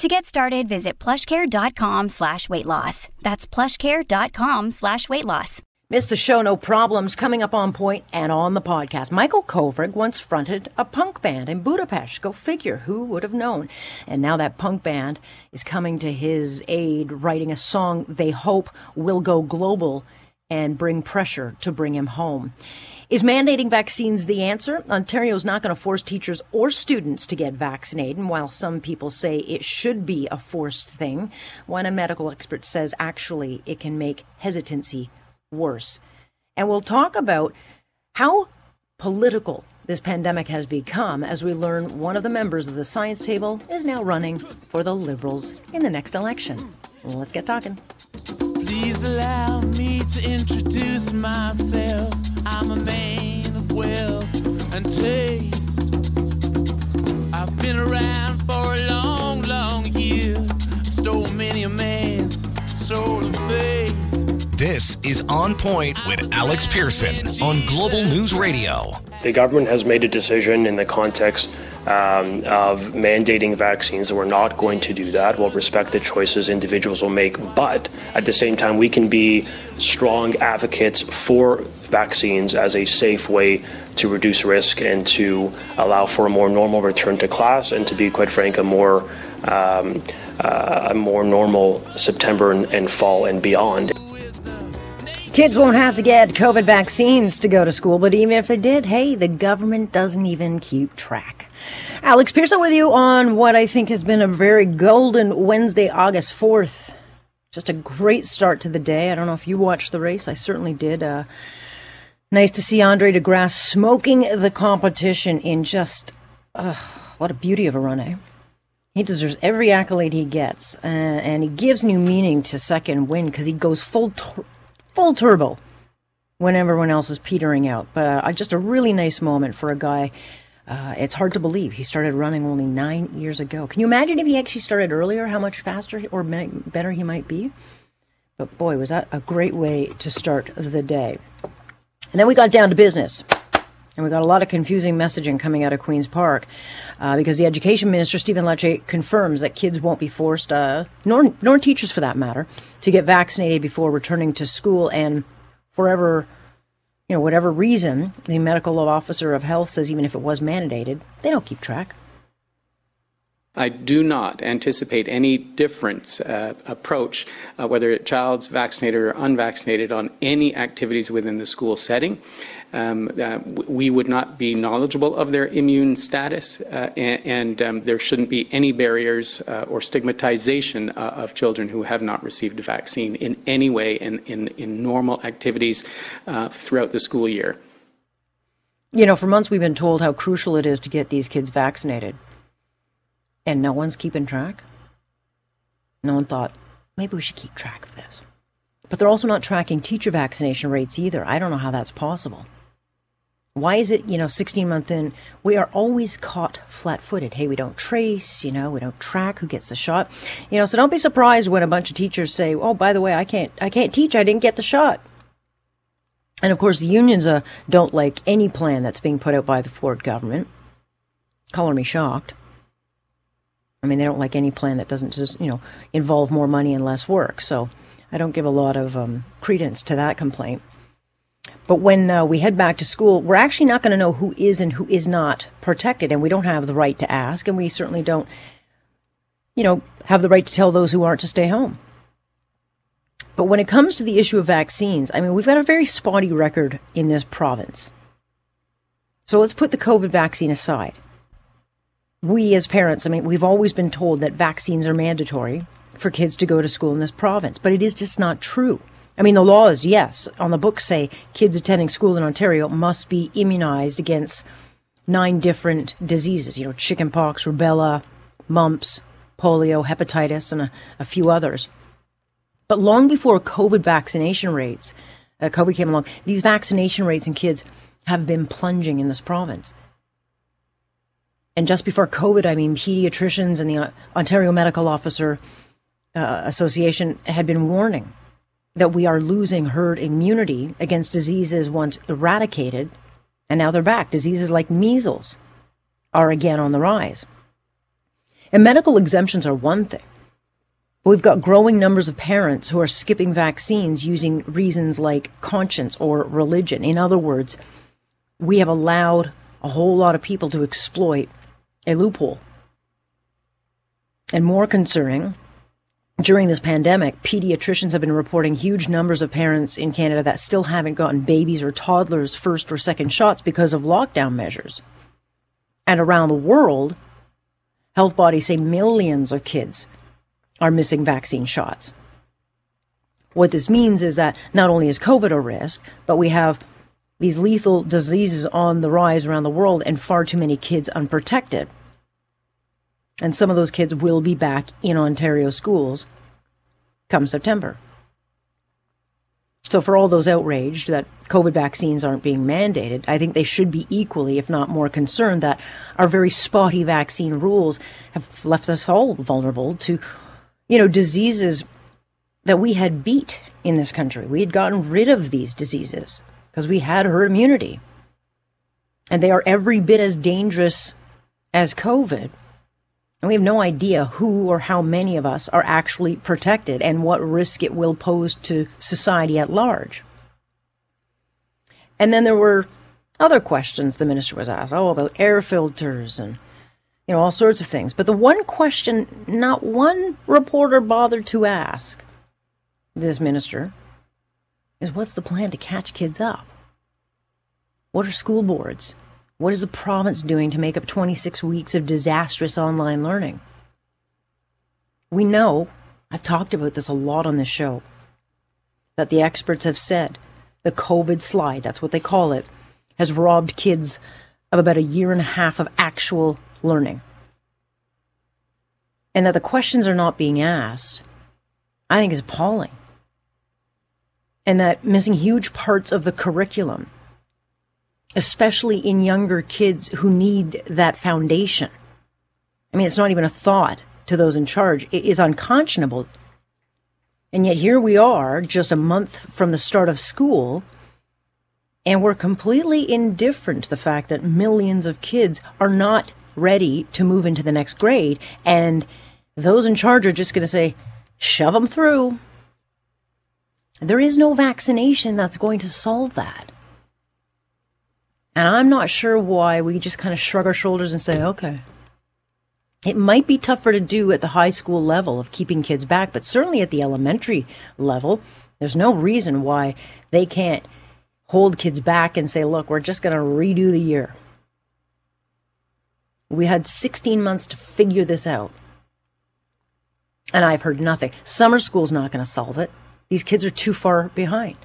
To get started, visit plushcare.com slash weight loss. That's plushcare.com slash weight loss. Missed the show, no problems. Coming up on point and on the podcast. Michael Kovrig once fronted a punk band in Budapest. Go figure, who would have known? And now that punk band is coming to his aid, writing a song they hope will go global and bring pressure to bring him home. Is mandating vaccines the answer? Ontario is not going to force teachers or students to get vaccinated. And while some people say it should be a forced thing, one a medical expert says actually it can make hesitancy worse. And we'll talk about how political this pandemic has become as we learn one of the members of the science table is now running for the Liberals in the next election. Let's get talking. Please allow me to introduce myself. I'm a man This is On Point with Alex Pearson on Global News Radio. The government has made a decision in the context um, of mandating vaccines that we're not going to do that. We'll respect the choices individuals will make, but at the same time, we can be strong advocates for vaccines as a safe way to reduce risk and to allow for a more normal return to class and to be, quite frank, a more um, uh, a more normal September and, and fall and beyond. Kids won't have to get COVID vaccines to go to school, but even if they did, hey, the government doesn't even keep track. Alex Pearson with you on what I think has been a very golden Wednesday, August 4th. Just a great start to the day. I don't know if you watched the race. I certainly did. Uh, nice to see Andre De Grasse smoking the competition in just, uh, what a beauty of a run, eh? He deserves every accolade he gets, uh, and he gives new meaning to second win because he goes full full turbo when everyone else is petering out. But uh, just a really nice moment for a guy. Uh, it's hard to believe he started running only nine years ago. Can you imagine if he actually started earlier, how much faster or better he might be? But boy, was that a great way to start the day. And then we got down to business. And we got a lot of confusing messaging coming out of Queen's Park uh, because the Education Minister, Stephen Lecce, confirms that kids won't be forced, uh, nor, nor teachers for that matter, to get vaccinated before returning to school. And forever, you know, whatever reason, the medical officer of health says even if it was mandated, they don't keep track. I do not anticipate any different uh, approach, uh, whether a child's vaccinated or unvaccinated, on any activities within the school setting. Um, uh, we would not be knowledgeable of their immune status, uh, and, and um, there shouldn't be any barriers uh, or stigmatization uh, of children who have not received a vaccine in any way in, in, in normal activities throughout the school year. You know, for months we've been told how crucial it is to get these kids vaccinated and no one's keeping track. No one thought, maybe we should keep track of this. But they're also not tracking teacher vaccination rates either. I don't know how that's possible. Why is it, you know, 16 month in, we are always caught flat footed? Hey, we don't trace, you know, we don't track who gets the shot. You know, so don't be surprised when a bunch of teachers say, oh, by the way, I can't, I can't teach, I didn't get the shot. And of course, the unions uh, don't like any plan that's being put out by the Ford government. Color me shocked. I mean, they don't like any plan that doesn't just, you know, involve more money and less work. So I don't give a lot of um, credence to that complaint. But when uh, we head back to school, we're actually not going to know who is and who is not protected, and we don't have the right to ask, and we certainly don't, you know, have the right to tell those who aren't to stay home. But when it comes to the issue of vaccines, I mean, we've got a very spotty record in this province. So let's put the COVID vaccine aside we as parents, I mean, we've always been told that vaccines are mandatory for kids to go to school in this province, but it is just not true. I mean, the laws, yes, on the books say kids attending school in Ontario must be immunized against nine different diseases, you know, chickenpox, rubella, mumps, polio, hepatitis, and a, a few others. But long before COVID vaccination rates uh, COVID came along, these vaccination rates in kids have been plunging in this province. And just before COVID, I mean, pediatricians and the Ontario Medical Officer uh, Association had been warning that we are losing herd immunity against diseases once eradicated, and now they're back. Diseases like measles are again on the rise. And medical exemptions are one thing. We've got growing numbers of parents who are skipping vaccines using reasons like conscience or religion. In other words, we have allowed a whole lot of people to exploit a loophole. And more concerning, during this pandemic, pediatricians have been reporting huge numbers of parents in Canada that still haven't gotten babies or toddlers first or second shots because of lockdown measures. And around the world, health bodies say millions of kids are missing vaccine shots. What this means is that not only is COVID a risk, but we have these lethal diseases on the rise around the world and far too many kids unprotected. And some of those kids will be back in Ontario schools come September. So, for all those outraged that COVID vaccines aren't being mandated, I think they should be equally, if not more, concerned that our very spotty vaccine rules have left us all vulnerable to, you know, diseases that we had beat in this country. We had gotten rid of these diseases because we had herd immunity. And they are every bit as dangerous as COVID. And we have no idea who or how many of us are actually protected and what risk it will pose to society at large. And then there were other questions the minister was asked, oh, about air filters and you know all sorts of things. But the one question not one reporter bothered to ask this minister is what's the plan to catch kids up? What are school boards? What is the province doing to make up 26 weeks of disastrous online learning? We know, I've talked about this a lot on this show, that the experts have said the COVID slide, that's what they call it, has robbed kids of about a year and a half of actual learning. And that the questions are not being asked, I think is appalling and that missing huge parts of the curriculum, especially in younger kids who need that foundation. I mean, it's not even a thought to those in charge. It is unconscionable. And yet here we are, just a month from the start of school, and we're completely indifferent to the fact that millions of kids are not ready to move into the next grade. And those in charge are just going to say, shove them through. There is no vaccination that's going to solve that. And I'm not sure why we just kind of shrug our shoulders and say, okay. It might be tougher to do at the high school level of keeping kids back, but certainly at the elementary level, there's no reason why they can't hold kids back and say, look, we're just going to redo the year. We had 16 months to figure this out. And I've heard nothing. Summer school's not going to solve it. These kids are too far behind.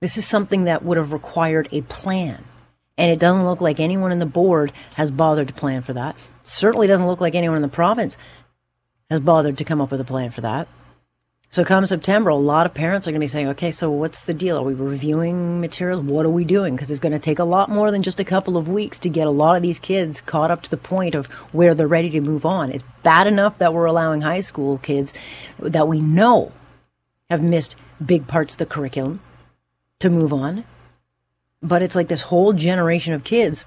This is something that would have required a plan. And it doesn't look like anyone in the board has bothered to plan for that. It certainly doesn't look like anyone in the province has bothered to come up with a plan for that. So come September, a lot of parents are going to be saying, okay, so what's the deal? Are we reviewing materials? What are we doing? Because it's going to take a lot more than just a couple of weeks to get a lot of these kids caught up to the point of where they're ready to move on. It's bad enough that we're allowing high school kids that we know have missed big parts of the curriculum to move on. But it's like this whole generation of kids,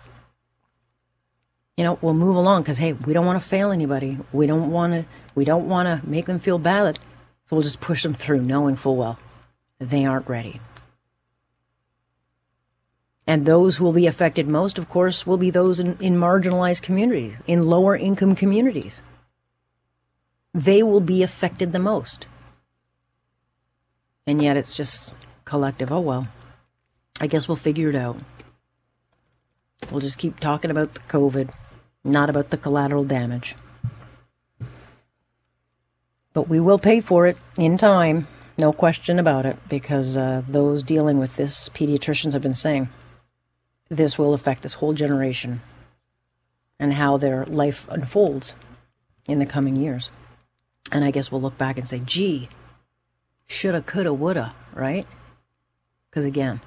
you know, will move along because hey, we don't want to fail anybody. We don't want to. We don't want to make them feel bad. So we'll just push them through, knowing full well they aren't ready. And those who will be affected most, of course, will be those in, in marginalized communities, in lower income communities. They will be affected the most. And yet it's just collective. Oh well. I guess we'll figure it out. We'll just keep talking about the COVID, not about the collateral damage. But we will pay for it in time, no question about it, because uh, those dealing with this, pediatricians have been saying, this will affect this whole generation and how their life unfolds in the coming years. And I guess we'll look back and say, gee, shoulda, coulda, woulda, right? Because again,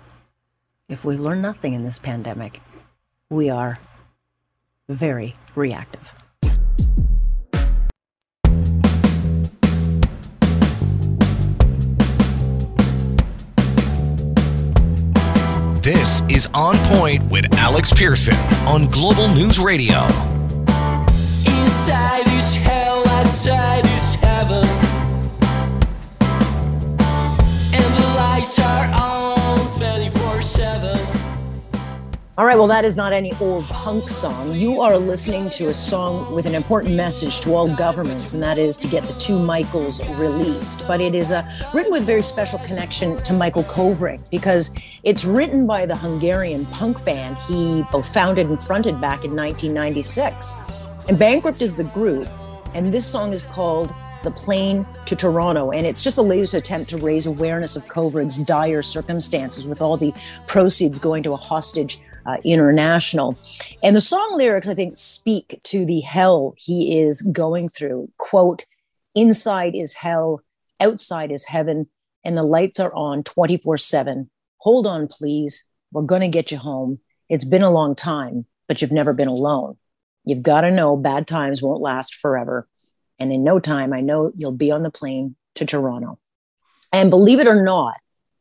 if we've learned nothing in this pandemic, we are very reactive. This is On Point with Alex Pearson on Global News Radio. Inside All right, well, that is not any old punk song. You are listening to a song with an important message to all governments, and that is to get the two Michaels released. But it is uh, written with very special connection to Michael Kovrig because it's written by the Hungarian punk band he both founded and fronted back in 1996. And Bankrupt is the group, and this song is called the plane to Toronto. And it's just the latest attempt to raise awareness of Kovrig's dire circumstances with all the proceeds going to a hostage uh, international. And the song lyrics, I think, speak to the hell he is going through. Quote, inside is hell, outside is heaven, and the lights are on 24 7. Hold on, please. We're going to get you home. It's been a long time, but you've never been alone. You've got to know bad times won't last forever. And in no time, I know you'll be on the plane to Toronto. And believe it or not,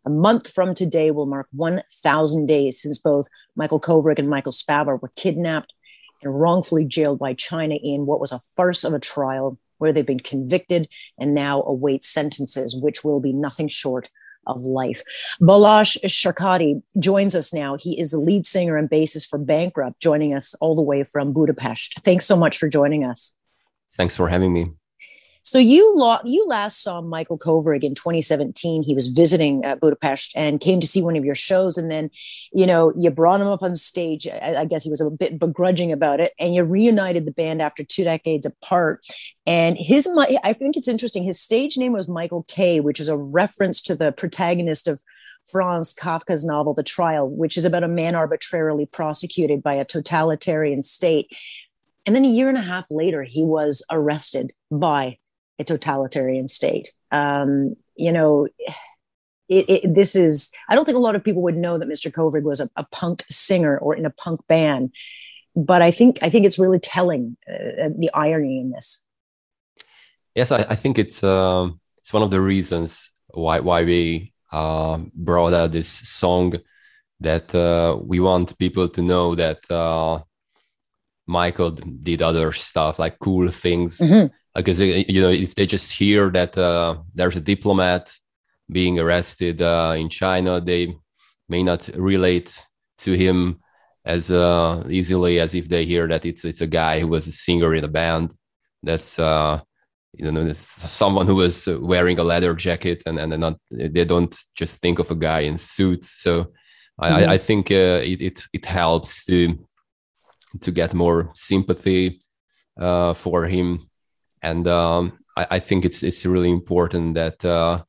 a month from today will mark 1,000 days since both Michael Kovrig and Michael Spavor were kidnapped and wrongfully jailed by China in what was a farce of a trial where they've been convicted and now await sentences, which will be nothing short of life. Balázs Sárkády joins us now. He is the lead singer and bassist for Bankrupt, joining us all the way from Budapest. Thanks so much for joining us. Thanks for having me. So you lo- you last saw Michael Kovrig in 2017. He was visiting uh, Budapest and came to see one of your shows, and then, you know, you brought him up on stage. I, I guess he was a bit begrudging about it, and you reunited the band after two decades apart. And his, I think it's interesting. His stage name was Michael K, which is a reference to the protagonist of Franz Kafka's novel The Trial, which is about a man arbitrarily prosecuted by a totalitarian state. And then a year and a half later, he was arrested by a totalitarian state. Um, you know, it, it, this is, I don't think a lot of people would know that Mr. Kovrig was a, a punk singer or in a punk band. But I think I think it's really telling uh, the irony in this. Yes, I, I think it's uh, it's one of the reasons why why we uh, brought out this song that uh, we want people to know that uh, Michael did other stuff like cool things. Mm-hmm because uh, you know if they just hear that uh, there's a diplomat being arrested uh, in China, they may not relate to him as uh, easily as if they hear that it's it's a guy who was a singer in a band. That's uh, you know someone who was wearing a leather jacket, and and not they don't just think of a guy in suits. So mm-hmm. I, I, think uh, it, it it helps to to get more sympathy for him and um, I, I, think it's it's really important that uh,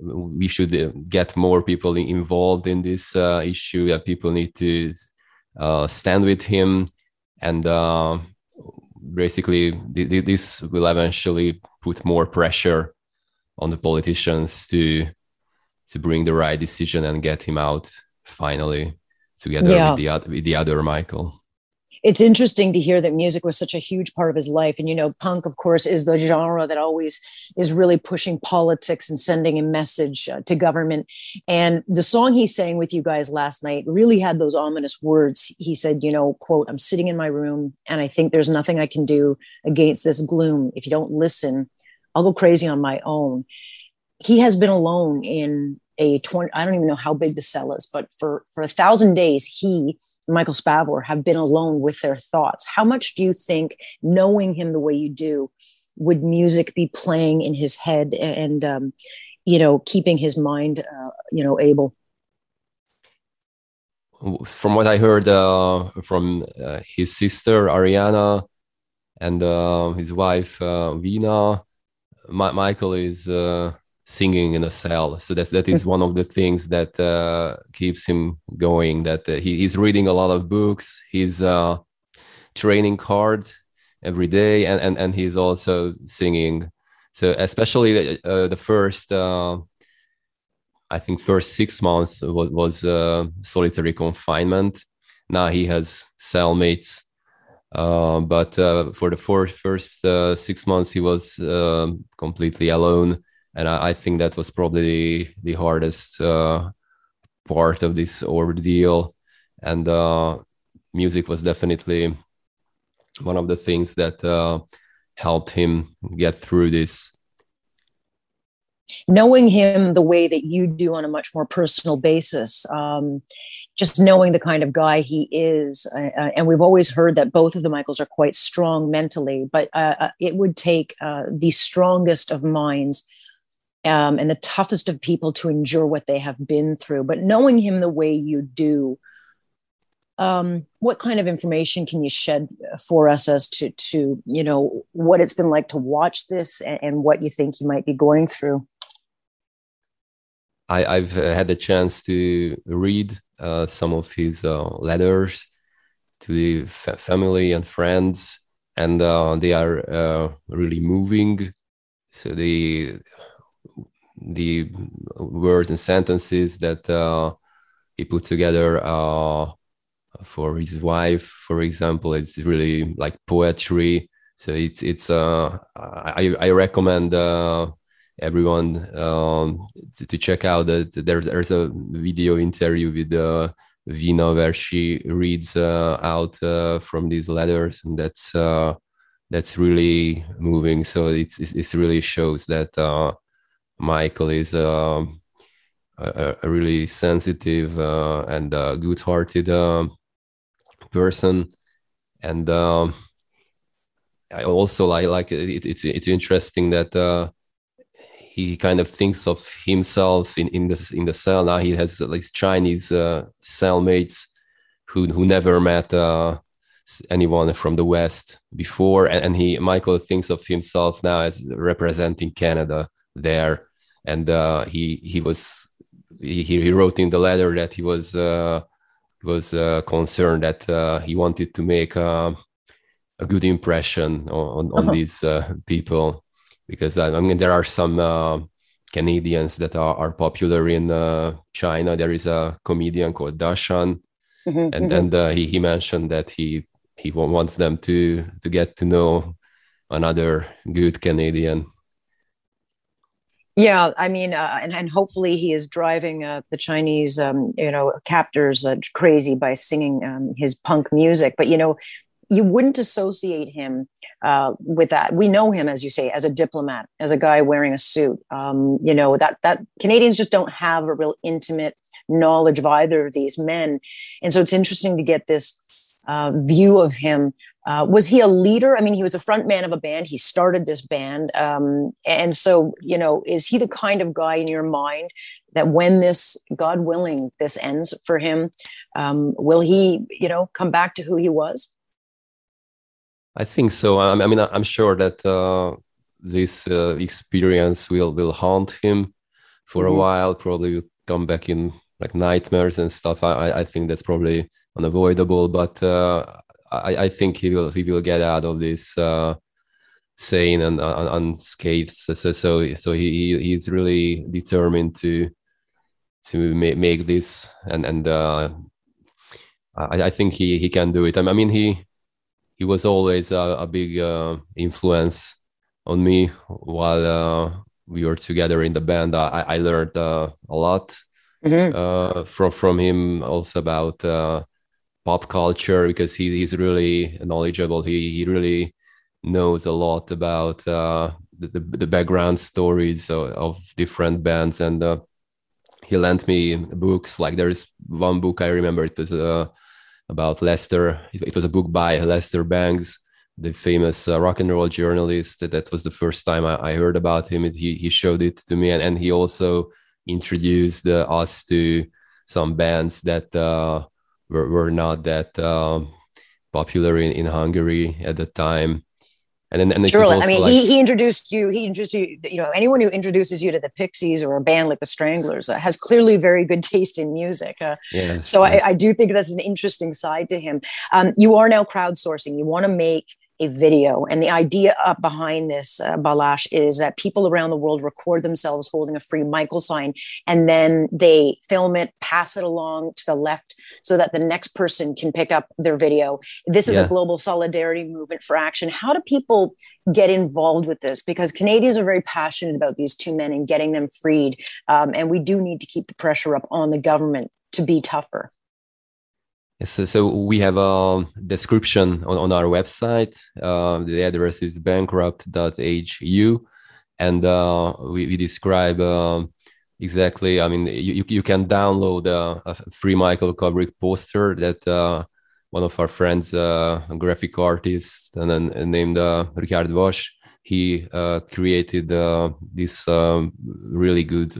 we should uh, get more people involved in this uh, issue. That people need to uh, stand with him, and uh, basically this will eventually put more pressure on the politicians to to bring the right decision and get him out finally together yeah. with the with the other Michael it's interesting to hear that music was such a huge part of his life. And, you know, punk, of course, is the genre that always is really pushing politics and sending a message uh, to government. And the song he sang with you guys last night really had those ominous words. He said, you know, quote, I'm sitting in my room and I think there's nothing I can do against this gloom. If you don't listen, I'll go crazy on my own. He has been alone in a 20 i don't even know how big the cell is but for for a thousand days he michael spavor have been alone with their thoughts. How much do you think knowing him the way you do would music be playing in his head and um, you know keeping his mind uh, you know able? From what i heard uh, from uh, his sister ariana and uh, his wife uh, vina Ma- michael is uh, singing in a cell. So that that is one of the things that uh, keeps him going. That uh, he, he's reading a lot of books. He's uh, training hard every day, and and and he's also singing. So especially uh, the first uh, I think first six months was, was uh, solitary confinement. Now he has cellmates, uh, but uh, for the four, first uh, six months he was completely alone, and I, I, think that was probably the hardest uh, part of this ordeal. And uh, music was definitely one of the things that helped him get through this knowing him the way that you do on a much more personal basis um, just knowing the kind of guy he is uh, uh, and we've always heard that both of the michaels are quite strong mentally but uh, uh it would take uh, the strongest of minds um, and the toughest of people to endure what they have been through but knowing him the way you do um, what kind of information can you shed for us as to to you know what it's been like to watch this and, and what you think you might be going through I, have had the chance to read uh, some of his uh, letters to the family and friends, and uh, they are uh, really moving. So the the words and sentences that uh, he put together uh, for his wife, for example, it's really like poetry. So it's it's I I recommend everyone um, to, to, check out that there's there's a video interview with uh, Vina where she reads uh, out uh, from these letters, and that's uh, that's really moving. So it's it really shows that uh, Michael is um, a, a, really sensitive uh, and good-hearted person, and um, I also like like it, it's it's interesting that he kind of thinks of himself in in the in the cell. Now. He has these Chinese uh, cellmates who who never met uh, anyone from the West before, and, and, he Michael thinks of himself now as representing Canada there, and uh, he he was he, he wrote in the letter that he was uh, was uh, concerned that uh, he wanted to make uh, a good impression on, on uh-huh. these uh, people because I mean there are some uh, Canadians that are, are popular in uh, China. There is a comedian called Dashan, mm-hmm, and mm-hmm. and uh, he he mentioned that he he wants them to to get to know another good Canadian. Yeah, I mean, uh, and and hopefully he is driving uh, the Chinese, um, you know, captors crazy by singing um, his punk music. But you know, you wouldn't associate him uh, with that. We know him, as you say, as a diplomat, as a guy wearing a suit. Um, you know that that Canadians just don't have a real intimate knowledge of either of these men, and so it's interesting to get this uh, view of him. Uh, was he a leader? I mean, he was a front man of a band. He started this band, um, and so you know, is he the kind of guy in your mind that when this, God willing, this ends for him, um, will he, you know, come back to who he was? I think so. I, I mean, I'm sure that uh, this uh, experience will will haunt him for mm-hmm. a while. Probably will come back in like nightmares and stuff. I I think that's probably unavoidable, but uh, I I think he will he will get out of this uh, sane and uh, unscathed. So so so he he's really determined to to make, make this and and uh, I, I think he he can do it. I mean he he was always a, a big uh, influence on me while uh, we were together in the band. I, I learned uh, a lot mm-hmm. Uh, from from him also about uh, pop culture because he, he's really knowledgeable. He he really knows a lot about uh, the, the, background stories of, of different bands and he lent me books like there's one book i remember it was uh, about Lester. It was a book by Lester Bangs, the famous uh, rock and roll journalist. That was the first time I, I heard about him. He, he showed it to me, and, and he also introduced uh, us to some bands that uh, were, were not that um, popular in, in Hungary at the time and then and Surely. I mean, like, he, he introduced you. He introduced you. You know, anyone who introduces you to the Pixies or a band like the Stranglers uh, has clearly very good taste in music. Uh, yes, so yes. I, I, do think that's an interesting side to him. Um, you are now crowdsourcing. You want to make a video. And the idea up behind this, uh, Balázs, is that people around the world record themselves holding a free Michael sign and then they film it, pass it along to the left so that the next person can pick up their video. This is yeah. a global solidarity movement for action. How do people get involved with this? Because Canadians are very passionate about these two men and getting them freed. Um, and we do need to keep the pressure up on the government to be tougher. So, so we have a description on, on our website. Uh, the address is bankrupt.hu, and uh, we, we, describe uh, exactly. I mean, you, you can download a, a free Michael Kovrig poster that uh, one of our friends, uh, a graphic artist, and then named uh, Richard Wash, he created this um, really good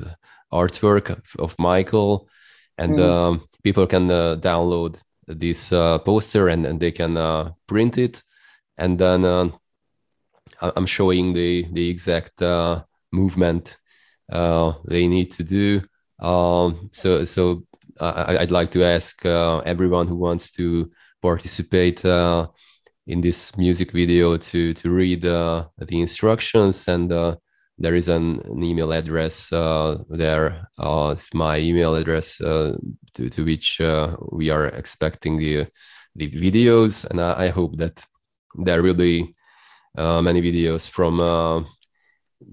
artwork of, of Michael and mm. um, people can uh, download this uh, poster and, and they can uh, print it and then uh, i'm showing the the exact uh, movement uh, they need to do um, so so I, would like to ask everyone who wants to participate in this music video to to read the instructions and there is an, an email address uh, there. Uh, it's my email address uh, to, to which uh, we are expecting the the videos, and I, I hope that there will be uh, many videos from uh,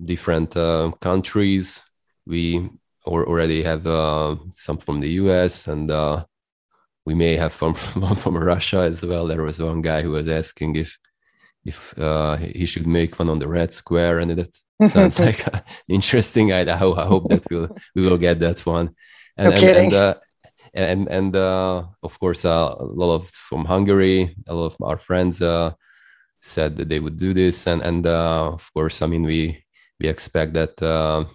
different countries. We or already have some from the US, and we may have from, from from Russia as well. There was one guy who was asking if if uh, he should make one on the red square and that sounds like uh, interesting I, I, hope, I hope that we'll, we will get that one. And no and, and, uh, and, and uh, of course uh, a lot of from hungary a lot of our friends uh, said that they would do this. And and of course i mean we we expect that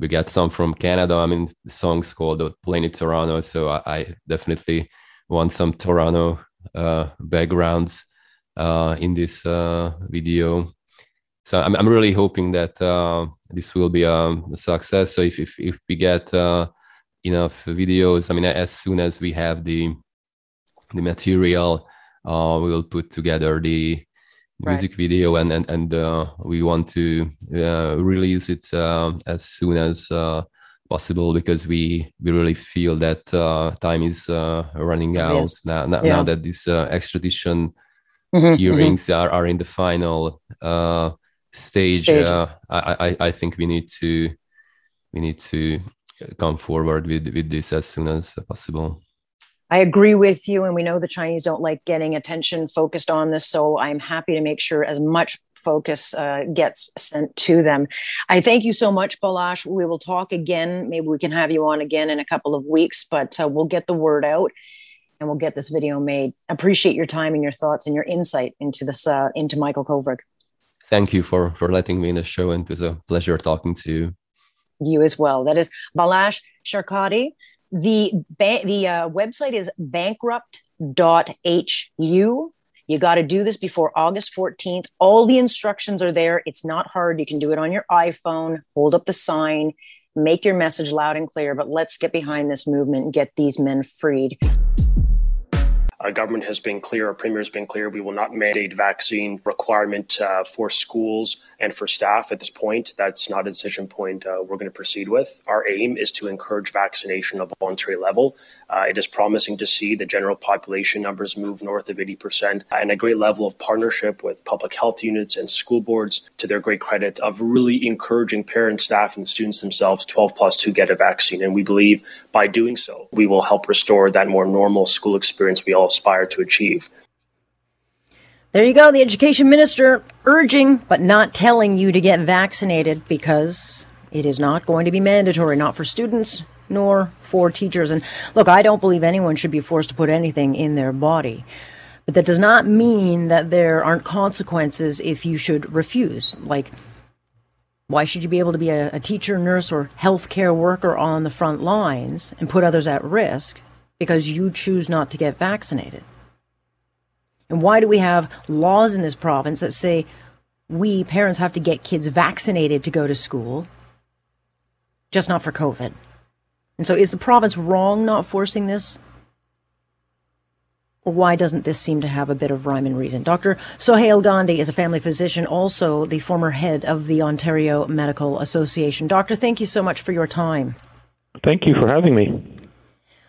we get some from canada. I mean the song's called plane toronto. So I, I, definitely want some toronto backgrounds uh, in this uh, video. So I'm, I'm really hoping that uh, this will be a success. So if, if, if we get enough videos, I mean, as soon as we have the the material, we will put together the music right. video and and, and uh, we want to uh, release it uh, as soon as possible because we we really feel that time is running out yes. now now, yeah. now, that this extradition mm-hmm, hearings mm-hmm. Are, are in the final uh, stage, stage. Uh, I, I, I think we need to we need to come forward with with this as soon as possible. I agree with you, and we know the Chinese don't like getting attention focused on this. So I'm happy to make sure as much focus uh, gets sent to them. I thank you so much, Balázs. We will talk again. Maybe we can have you on again in a couple of weeks, but uh, we'll get the word out and we'll get this video made. Appreciate your time and your thoughts and your insight into this uh, into Michael Kovrig. Thank you for for letting me in the show, and it was a pleasure talking to you. You as well. That is Balázs Sárkády. The ba- the uh, website is bankrupt.hu. You got to do this before August 14th. All the instructions are there. It's not hard. You can do it on your iPhone. Hold up the sign, make your message loud and clear. But let's get behind this movement and get these men freed. Our government has been clear, our premier has been clear, we will not mandate vaccine requirement uh, for schools and for staff at this point. That's not a decision point uh, we're going to proceed with. Our aim is to encourage vaccination at a voluntary level. Uh, it is promising to see the general population numbers move north of 80% and a great level of partnership with public health units and school boards to their great credit of really encouraging parents, staff, and students themselves 12 plus to get a vaccine. And we believe by doing so, we will help restore that more normal school experience we all aspire to achieve. There you go. The education minister urging, but not telling you to get vaccinated because it is not going to be mandatory, not for students nor for teachers. And look, I don't believe anyone should be forced to put anything in their body. But that does not mean that there aren't consequences if you should refuse. Like, why should you be able to be a, a teacher, nurse, or healthcare worker on the front lines and put others at risk because you choose not to get vaccinated? And why do we have laws in this province that say we parents have to get kids vaccinated to go to school, just not for COVID? And so is the province wrong not forcing this? Or why doesn't this seem to have a bit of rhyme and reason? Dr. Sohail Gandhi is a family physician, also the former head of the Ontario Medical Association. Doctor, thank you so much for your time. Thank you for having me.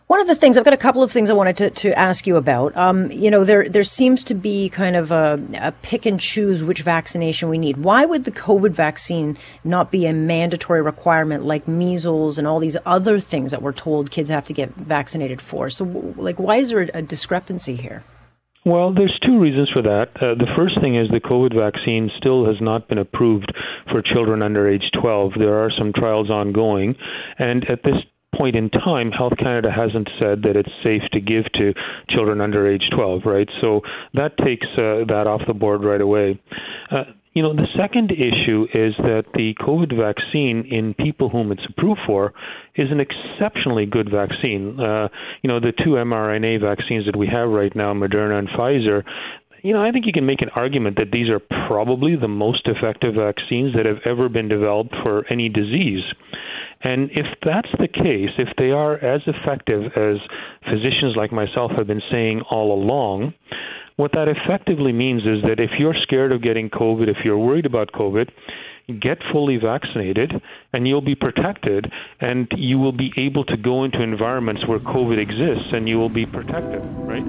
One of the things I've got a couple of things I wanted to, to ask you about. Um, you know, there there seems to be kind of a, a, pick and choose which vaccination we need. Why would the COVID vaccine not be a mandatory requirement like measles and all these other things that we're told kids have to get vaccinated for? So, like, why is there a, discrepancy here? Well, there's two reasons for that. Uh, the first thing is the COVID vaccine still has not been approved for children under age 12. There are some trials ongoing, and at this point in time, Health Canada hasn't said that it's safe to give to children under age 12, right? So that takes uh, that off the board right away. Uh, you know, the second issue is that the COVID vaccine in people whom it's approved for is an exceptionally good vaccine. Uh, you know, the two mRNA vaccines that we have right now, Moderna and Pfizer, you know, I think you can make an argument that these are probably the most effective vaccines that have ever been developed for any disease. And if that's the case, if they are as effective as physicians like myself have been saying all along, what that effectively means is that if you're scared of getting COVID, if you're worried about COVID, get fully vaccinated and you'll be protected and you will be able to go into environments where COVID exists and you will be protected, right?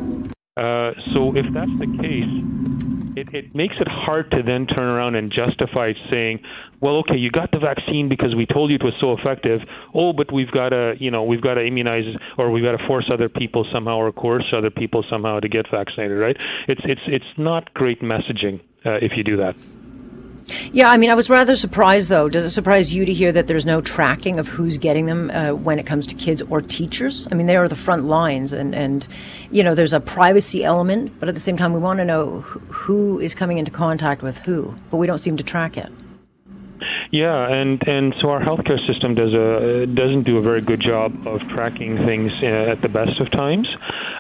Uh, so if that's the case, it, it makes it hard to then turn around and justify saying, well, okay, you got the vaccine because we told you it was so effective. Oh, but we've got to, you know, we've got to immunize or we've got to force other people somehow or coerce other people somehow to get vaccinated, right? It's it's it's not great messaging uh, if you do that. Yeah, I mean, I was rather surprised, though. Does it surprise you to hear that there's no tracking of who's getting them uh, when it comes to kids or teachers? I mean, they are the front lines, and, and you know, there's a privacy element, but at the same time, we want to know who is coming into contact with who, but we don't seem to track it. Yeah, and and so our healthcare system does a doesn't do a very good job of tracking things uh, at the best of times.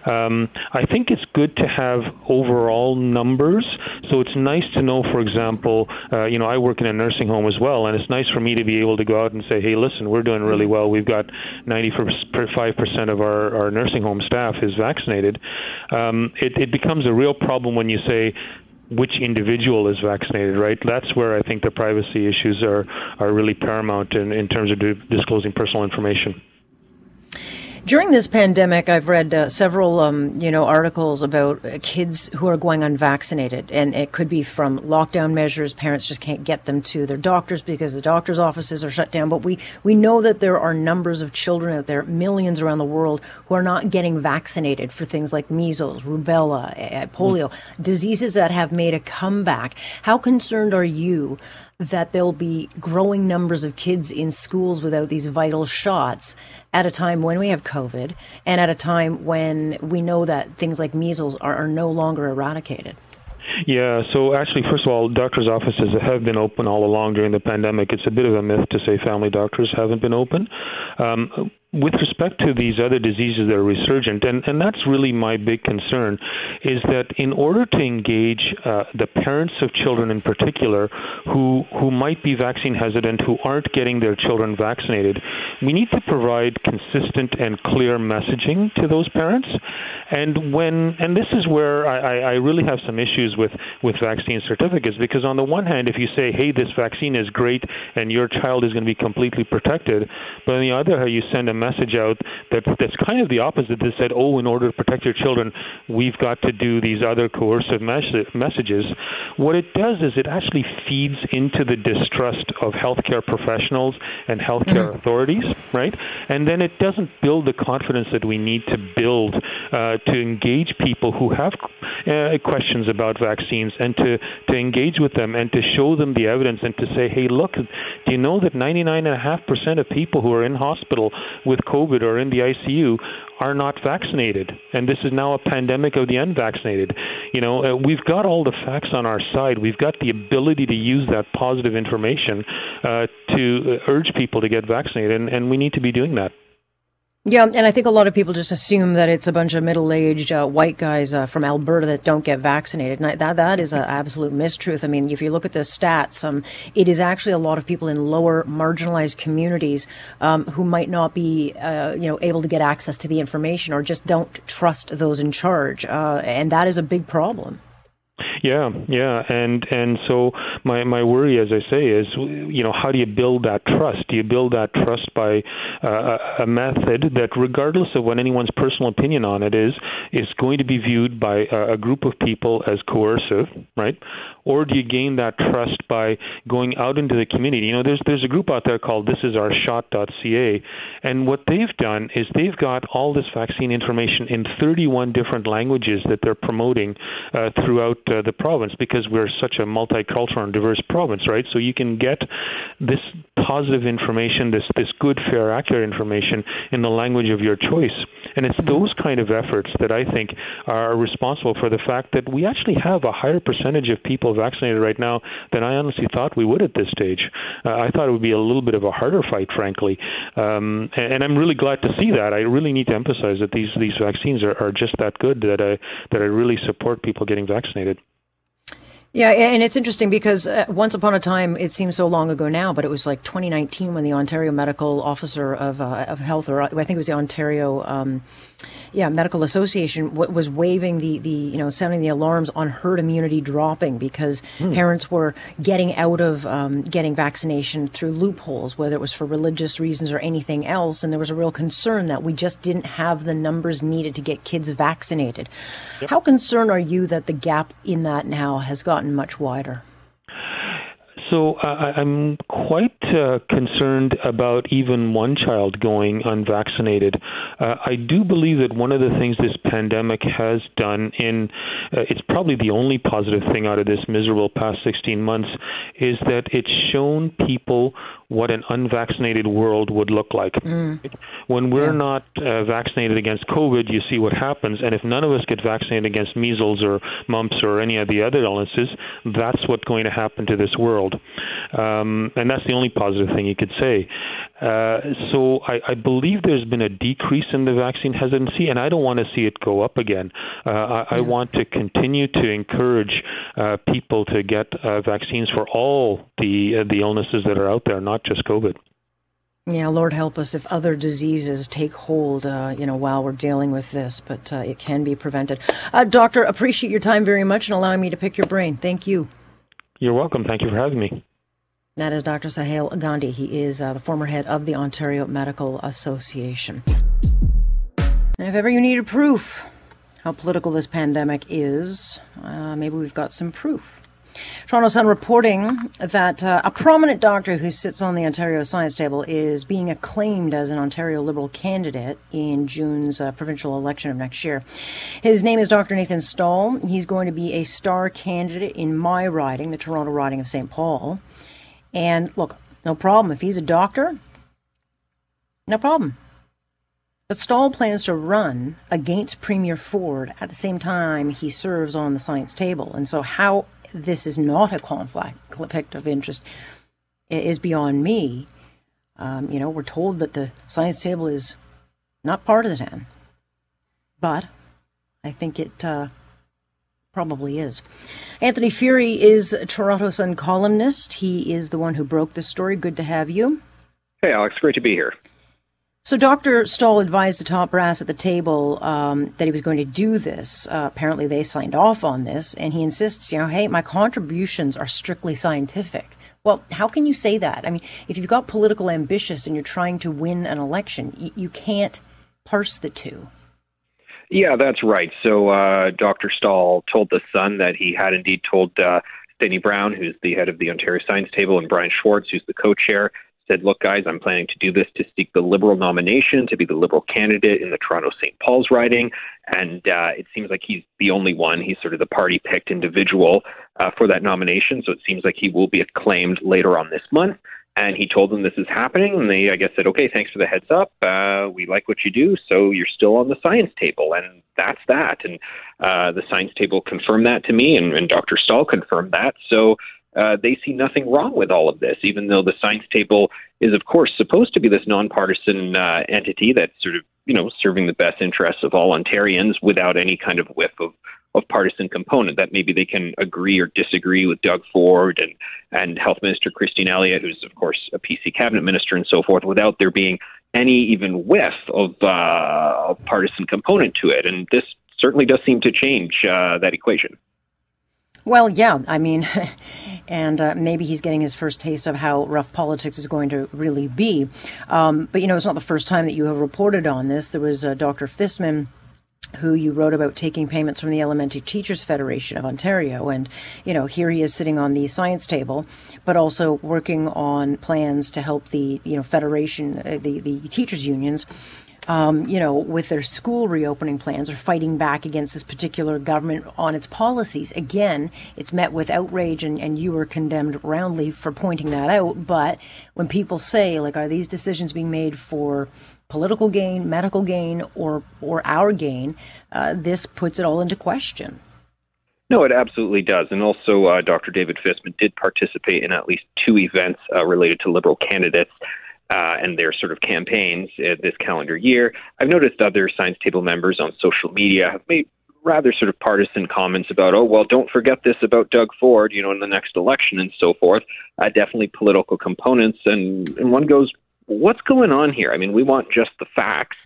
Um, I think it's good to have overall numbers. So it's nice to know, for example, uh, you know, I work in a nursing home as well, and it's nice for me to be able to go out and say, hey, listen, we're doing really well. We've got 95% of our, our nursing home staff is vaccinated. Um, it, it becomes a real problem when you say which individual is vaccinated, right? That's where I think the privacy issues are, are really paramount in, in terms of disclosing personal information. During this pandemic, I've read uh, several, um, you know, articles about uh, kids who are going unvaccinated, and it could be from lockdown measures. Parents just can't get them to their doctors because the doctors' offices are shut down. But we we know that there are numbers of children out there, millions around the world, who are not getting vaccinated for things like measles, rubella, polio, mm. diseases that have made a comeback. How concerned are you? That there'll be growing numbers of kids in schools without these vital shots at a time when we have COVID and at a time when we know that things like measles are, are no longer eradicated. Yeah, so actually, first of all, doctors' offices have been open all along during the pandemic. It's a bit of a myth to say family doctors haven't been open. Um, with respect to these other diseases that are resurgent, and, and that's really my big concern, is that in order to engage uh, the parents of children in particular who, who might be vaccine hesitant, who aren't getting their children vaccinated, we need to provide consistent and clear messaging to those parents. And when and this is where I, I really have some issues with, with vaccine certificates because on the one hand, if you say, hey, this vaccine is great and your child is going to be completely protected, but on the other hand, you send a message out that that's kind of the opposite that said, oh, in order to protect your children, we've got to do these other coercive mes- messages. What it does is it actually feeds into the distrust of healthcare professionals and healthcare mm-hmm. authorities, right? And then it doesn't build the confidence that we need to build uh, to engage people who have uh, questions about vaccines and to, to engage with them and to show them the evidence and to say, hey, look, do you know that 99.5% of people who are in hospital with COVID or in the ICU are not vaccinated, and this is now a pandemic of the unvaccinated. You know, uh, we've got all the facts on our side. We've got the ability to use that positive information uh, to uh, urge people to get vaccinated, and, and we need to be doing that. Yeah, and I think a lot of people just assume that it's a bunch of middle-aged uh, white guys uh, from Alberta that don't get vaccinated. And I, that that is an absolute mistruth. I mean, if you look at the stats, um, it is actually a lot of people in lower marginalized communities um, who might not be, uh, you know, able to get access to the information or just don't trust those in charge, uh, and that is a big problem. Yeah, yeah, and and so my my worry, as I say, is you know how do you build that trust? Do you build that trust by uh, a method that, regardless of what anyone's personal opinion on it is, is going to be viewed by a, group of people as coercive, right? Or do you gain that trust by going out into the community? You know, there's there's a group out there called This Is Our Shot.ca, and what they've done is they've got all this vaccine information in 31 different languages that they're promoting uh, throughout uh, the province because we're such a multicultural and diverse province, right? So you can get this positive information, this this good, fair, accurate information in the language of your choice. And it's those kind of efforts that I think are responsible for the fact that we actually have a higher percentage of people vaccinated right now than I honestly thought we would at this stage. Uh, I thought it would be a little bit of a harder fight, frankly. Um, and, and I'm really glad to see that. I really need to emphasize that these these vaccines are, are just that good that I that I really support people getting vaccinated. Yeah, and it's interesting because uh, once upon a time, it seems so long ago now, but it was like 2019 when the Ontario Medical Officer of uh, of Health, or I think it was the Ontario, um, yeah, Medical Association, w- was waving the the you know sounding the alarms on herd immunity dropping because hmm. parents were getting out of um, getting vaccination through loopholes, whether it was for religious reasons or anything else, and there was a real concern that we just didn't have the numbers needed to get kids vaccinated. Yep. How concerned are you that the gap in that now has got gotten much wider? So uh, I'm quite uh, concerned about even one child going unvaccinated. Uh, I do believe that one of the things this pandemic has done, in uh, it's probably the only positive thing out of this miserable past 16 months, is that it's shown people what an unvaccinated world would look like. Mm. When we're yeah. not uh, vaccinated against COVID, you see what happens. And if none of us get vaccinated against measles or mumps or any of the other illnesses, that's what's going to happen to this world. Um, and that's the only positive thing you could say. Uh, so I, I, believe there's been a decrease in the vaccine hesitancy, and I don't want to see it go up again. Uh, I, I, want to continue to encourage uh, people to get uh, vaccines for all the the illnesses that are out there, not not just COVID. Yeah, Lord help us if other diseases take hold, uh, you know, while we're dealing with this, but uh, it can be prevented. Uh, doctor, appreciate your time very much and allowing me to pick your brain. Thank you. You're welcome. Thank you for having me. That is Dr. Sahil Gandhi. He is uh, the former head of the Ontario Medical Association. And if ever you needed proof how political this pandemic is, uh, maybe we've got some proof. Toronto Sun reporting that uh, a prominent doctor who sits on the Ontario Science Table is being acclaimed as an Ontario Liberal candidate in June's uh, provincial election of next year. His name is Dr. Nathan Stall. He's going to be a star candidate in my riding, the Toronto riding of St. Paul. And look, no problem. If he's a doctor, no problem. But Stall plans to run against Premier Ford at the same time he serves on the science table. And so, how this is not a conflict of interest is beyond me. Um, you know, we're told that the science table is not partisan, but I think it uh, probably is. Anthony Furey is Toronto Sun columnist. He is the one who broke the story. Good to have you. Hey, Alex. Great to be here. So Dr. Stall advised the top brass at the table um, that he was going to do this. Uh, apparently, they signed off on this, and he insists, you know, hey, my contributions are strictly scientific. Well, how can you say that? I mean, if you've got political ambitions and you're trying to win an election, y- you can't parse the two. Yeah, that's right. So uh, Dr. Stall told the Sun that he had indeed told uh, Steini Brown, who's the head of the Ontario Science Table, and Brian Schwartz, who's the co-chair, said, look, guys, I'm planning to do this to seek the Liberal nomination to be the Liberal candidate in the Toronto St. Paul's riding. And uh, it seems like he's the only one. He's sort of the party picked individual uh, for that nomination. So it seems like he will be acclaimed later on this month. And he told them this is happening, and they, I guess, said, "Okay, thanks for the heads up. Uh, we like what you do, so you're still on the science table." And that's that. And uh, the science table confirmed that to me, and, and Dr. Stall confirmed that. So uh, they see nothing wrong with all of this, even though the science table is, of course, supposed to be this nonpartisan uh, entity that's sort of, you know, serving the best interests of all Ontarians without any kind of whiff of of partisan component that maybe they can agree or disagree with Doug Ford and and Health Minister Christine Elliott, who's of course a PC cabinet minister and so forth, without there being any even whiff of uh, partisan component to it. And this certainly does seem to change uh, that equation. Well, yeah, I mean, and uh, maybe he's getting his first taste of how rough politics is going to really be. Um, but you know, it's not the first time that you have reported on this. There was uh, Dr. Fisman who you wrote about taking payments from the Elementary Teachers Federation of Ontario. And, you know, here he is sitting on the science table, but also working on plans to help the, you know, Federation, uh, the, the teachers' unions. Um, you know, with their school reopening plans or fighting back against this particular government on its policies. Again, it's met with outrage, and, and you were condemned roundly for pointing that out. But when people say, like, are these decisions being made for political gain, medical gain, or or our gain, uh, this puts it all into question. No, it absolutely does. And also, uh, Dr. David Fisman did participate in at least two events uh, related to Liberal candidates. Uh, and their sort of campaigns uh, this calendar year. I've noticed other Science Table members on social media have made rather sort of partisan comments about, oh, well, don't forget this about Doug Ford, you know, in the next election and so forth. Uh, definitely political components. And, and one goes, what's going on here? I mean, we want just the facts.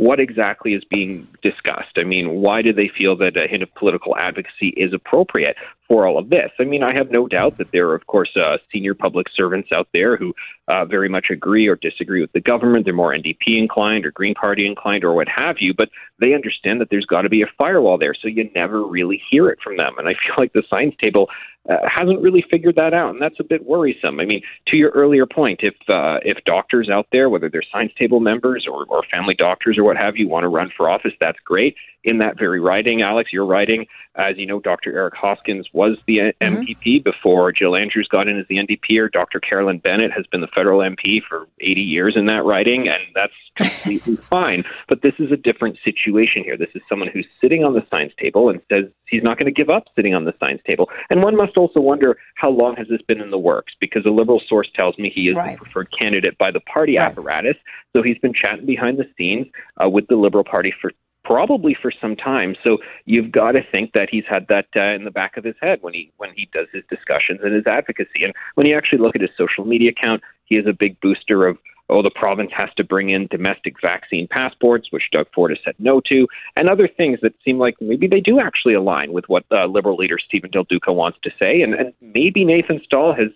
What exactly is being discussed? I mean, why do they feel that a hint of political advocacy is appropriate for all of this? I mean, I have no doubt that there are, of course, uh, senior public servants out there who uh, very much agree or disagree with the government. They're more NDP inclined or Green Party inclined or what have you, but they understand that there's got to be a firewall there, so you never really hear it from them. And I feel like the science table uh, hasn't really figured that out, and that's a bit worrisome. I mean, to your earlier point, if uh, if doctors out there, whether they're science table members or, or family doctors or what have you, want to run for office, that's great in that very riding. Alex, you're riding. As you know, Dr. Eric Hoskins was the mm-hmm. MPP before Jill Andrews got in as the NDP. Or Dr. Carolyn Bennett has been the federal MP for 80 years in that riding, and that's completely fine. But this is a different situation here. This is someone who's sitting on the science table and says he's not going to give up sitting on the science table. And one must also wonder how long has this been in the works? Because a liberal source tells me he is right. the preferred candidate by the party right. apparatus. So he's been chatting behind the scenes uh, with the Liberal Party for probably for some time. So you've got to think that he's had that uh, in the back of his head when he when he does his discussions and his advocacy. And when you actually look at his social media account, he is a big booster of oh, the province has to bring in domestic vaccine passports, which Doug Ford has said no to, and other things that seem like maybe they do actually align with what uh, Liberal leader Steven Del Duca wants to say. And, and maybe Nathan Stall has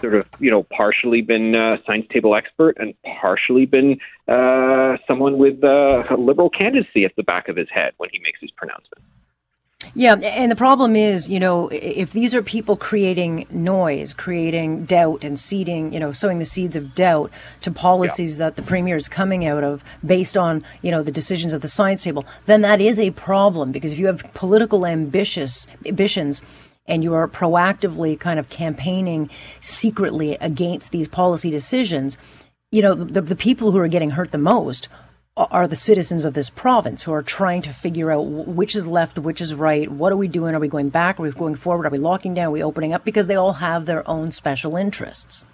sort of, you know, partially been a science table expert and partially been uh, someone with uh, a Liberal candidacy at the back of his head when he makes his pronouncements. Yeah, and the problem is, you know, if these are people creating noise, creating doubt and seeding, you know, sowing the seeds of doubt to policies yeah. that the premier is coming out of based on, you know, the decisions of the science table, then that is a problem because if you have political ambitious ambitions and you are proactively kind of campaigning secretly against these policy decisions, you know, the, the people who are getting hurt the most are the citizens of this province who are trying to figure out which is left, which is right. What are we doing? Are we going back? Are we going forward? Are we locking down? Are we opening up? Because they all have their own special interests.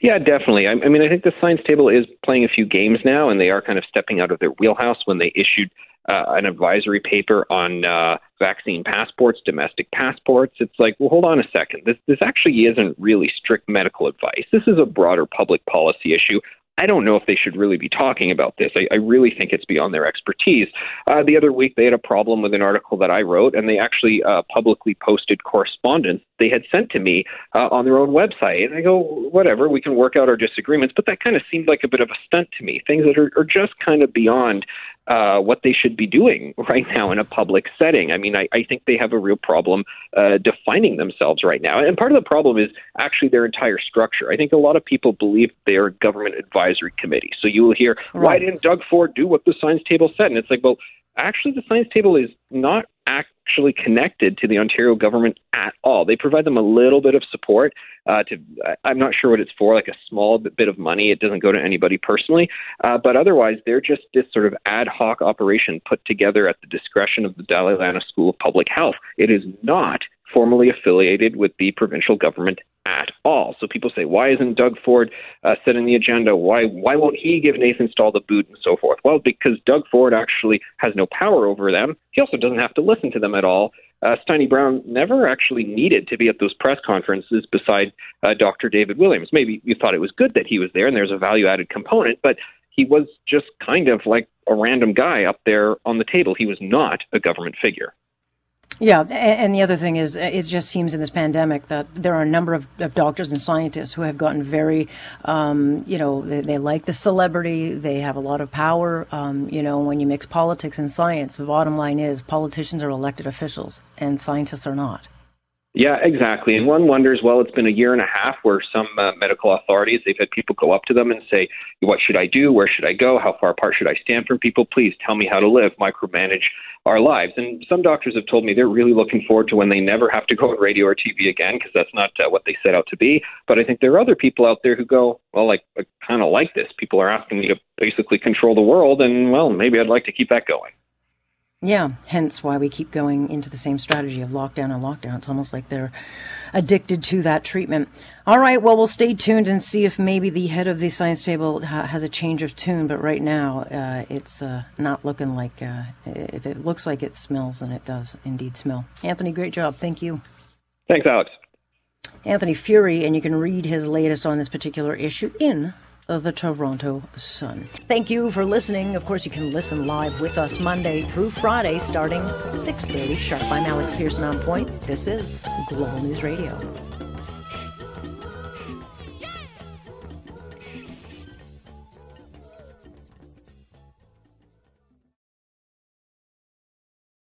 Yeah, definitely. I, I mean, I think the science table is playing a few games now, and they are kind of stepping out of their wheelhouse when they issued uh, an advisory paper on uh, vaccine passports, domestic passports. It's like, well, hold on a second. This this actually isn't really strict medical advice. This is a broader public policy issue. I don't know if they should really be talking about this. I, I really think it's beyond their expertise. Uh, the other week, they had a problem with an article that I wrote, and they actually uh, publicly posted correspondence they had sent to me uh, on their own website. And I go, whatever, we can work out our disagreements. But that kind of seemed like a bit of a stunt to me. Things that are, are just kind of beyond uh, what they should be doing right now in a public setting. I mean, I, I think they have a real problem uh, defining themselves right now. And part of the problem is actually their entire structure. I think a lot of people believe they are a government advisory committee. So you will hear, right. why didn't Doug Ford do what the science table said? And it's like, well, actually, the science table is not actually connected to the Ontario government at all. They provide them a little bit of support. Uh, to I'm not sure what it's for, like a small bit of money. It doesn't go to anybody personally, uh, but otherwise they're just this sort of ad hoc operation put together at the discretion of the Dalla Lana School of Public Health. It is not formally affiliated with the provincial government at all. So people say, why isn't Doug Ford uh, setting the agenda? Why why won't he give Nathan Stall the boot and so forth? Well, because Doug Ford actually has no power over them. He also doesn't have to listen to them at all. Uh, Steini Brown never actually needed to be at those press conferences beside uh, Dr. David Williams. Maybe you thought it was good that he was there and there's a value added component, but he was just kind of like a random guy up there on the table. He was not a government figure. Yeah, and the other thing is, it just seems in this pandemic that there are a number of, of doctors and scientists who have gotten very, um, you know, they, they, like the celebrity, they have a lot of power. Um, you know, when you mix politics and science, the bottom line is politicians are elected officials and scientists are not. Yeah, exactly. And one wonders, well, it's been a year and a half where some uh, medical authorities, they've had people go up to them and say, what should I do? Where should I go? How far apart should I stand from people? Please tell me how to live, micromanage our lives. And some doctors have told me they're really looking forward to when they never have to go on radio or TV again because that's not uh, what they set out to be. But I think there are other people out there who go, well, like, I kind of like this. People are asking me to basically control the world, and well, maybe I'd like to keep that going. Yeah, hence why we keep going into the same strategy of lockdown and lockdown. It's almost like they're addicted to that treatment. All right, well, we'll stay tuned and see if maybe the head of the science table ha- has a change of tune. But right now, uh, it's uh, not looking like, uh, if it looks like it smells, then it does indeed smell. Anthony, great job. Thank you. Thanks, Alex. Anthony Furey, and you can read his latest on this particular issue in of the Toronto Sun. Thank you for listening. Of course, you can listen live with us Monday through Friday starting 6.30 sharp. I'm Alex Pierson on point. This is Global News Radio.